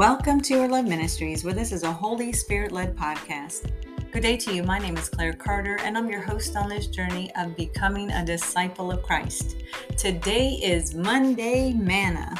Welcome to You Are Loved Ministries, where this is a Holy Spirit led podcast. Good day to you. My name is Claire Carter, and I'm your host on this journey of becoming a disciple of Christ. Today is Monday Manna,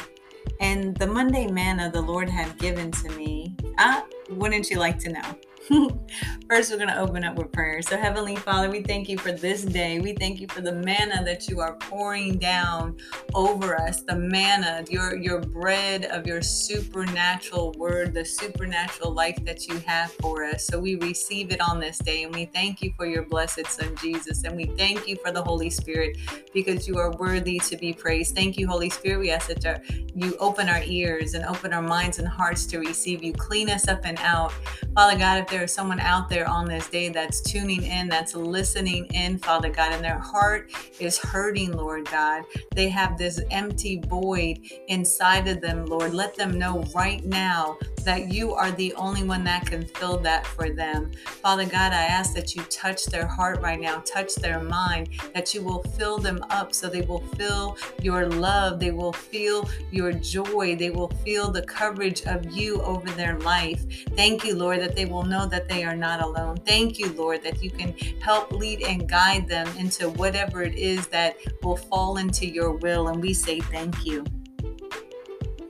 and the Monday Manna the Lord had given to me. Ah, wouldn't you like to know? First, we're going to open up with prayer. So, Heavenly Father, we thank you for this day. We thank you for the manna that you are pouring down over us, the manna, your, your bread of your supernatural word, the supernatural life that you have for us. So, we receive it on this day, and we thank you for your blessed Son, Jesus. And we thank you for the Holy Spirit because you are worthy to be praised. Thank you, Holy Spirit. We ask that you open our ears and open our minds and hearts to receive you. Clean us up and out. Father God, if there is someone out there on this day that's tuning in, that's listening in, Father God, and their heart is hurting, Lord God. They have this empty void inside of them, Lord. Let them know right now that you are the only one that can fill that for them. Father God, I ask that you touch their heart right now, touch their mind, that you will fill them up so they will feel your love, they will feel your joy, they will feel the coverage of you over their life. Thank you, Lord, that they will know that they are not alone. Thank you, Lord, that you can help lead and guide them into whatever it is that will fall into your will. And we say thank you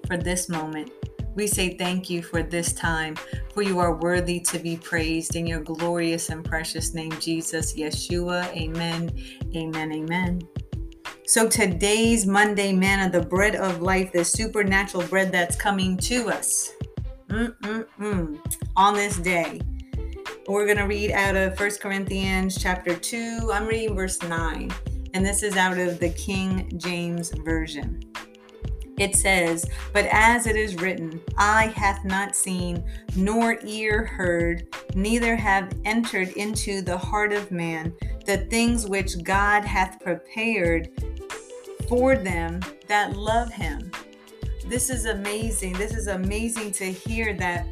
for this moment. We say thank you for this time, for you are worthy to be praised in your glorious and precious name, Jesus, Yeshua. Amen. Amen. Amen. So today's Monday manna, the bread of life, the supernatural bread that's coming to us Mm-mm-mm. on this day. We're going to read out of First Corinthians chapter 2. I'm reading verse 9, and this is out of the King James Version. It says, But as it is written, eye hath not seen, nor ear heard, neither have entered into the heart of man the things which God hath prepared for them that love him. This is amazing. This is amazing to hear that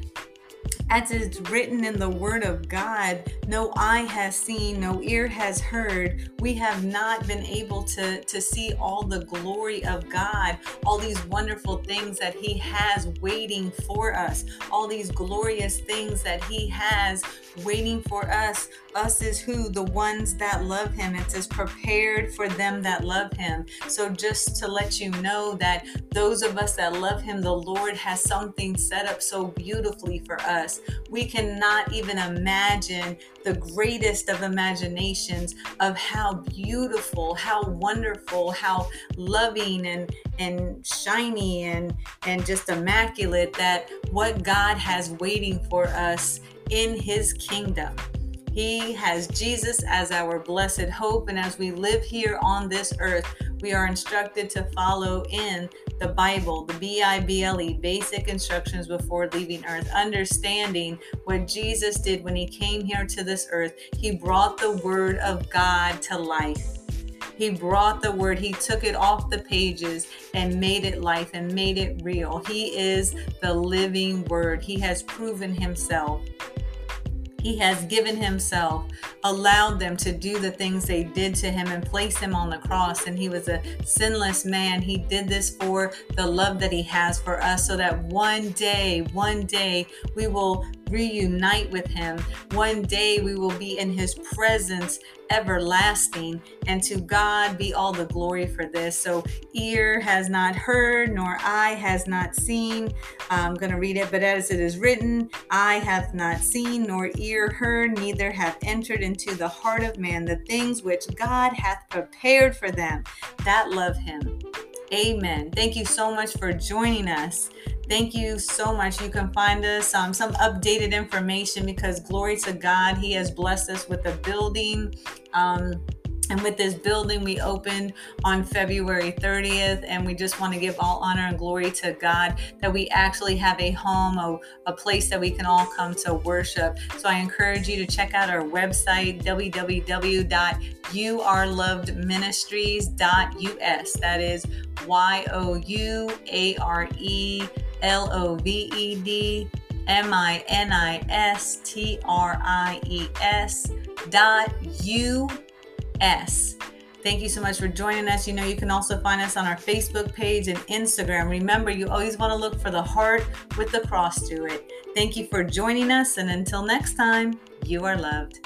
as it's written in the Word of God, no eye has seen, no ear has heard. We have not been able to, to see all the glory of God, all these wonderful things that He has waiting for us, all these glorious things that He has waiting for us. Us is who? The ones that love Him. It says, prepared for them that love Him. So, just to let you know that those of us that love Him, the Lord has something set up so beautifully for us we cannot even imagine the greatest of imaginations of how beautiful, how wonderful, how loving and and shiny and and just immaculate that what God has waiting for us in his kingdom. He has Jesus as our blessed hope. And as we live here on this earth, we are instructed to follow in the Bible, the B I B L E, basic instructions before leaving earth, understanding what Jesus did when he came here to this earth. He brought the word of God to life. He brought the word, he took it off the pages and made it life and made it real. He is the living word. He has proven himself. He has given himself, allowed them to do the things they did to him and place him on the cross. And he was a sinless man. He did this for the love that he has for us so that one day, one day, we will reunite with him. One day we will be in his presence everlasting. And to God be all the glory for this. So, ear has not heard, nor eye has not seen. I'm going to read it, but as it is written, eye hath not seen, nor ear heard, neither hath entered into the heart of man the things which God hath prepared for them that love him. Amen. Thank you so much for joining us. Thank you so much. You can find us um, some updated information because glory to God, He has blessed us with a building. Um, and with this building, we opened on February 30th, and we just want to give all honor and glory to God that we actually have a home, a, a place that we can all come to worship. So I encourage you to check out our website, www.youarelovedministries.us. That is Y O U A R E L O V E D M I N I S T R I E S dot U S. Thank you so much for joining us. You know, you can also find us on our Facebook page and Instagram. Remember, you always want to look for the heart with the cross through it. Thank you for joining us, and until next time, you are loved.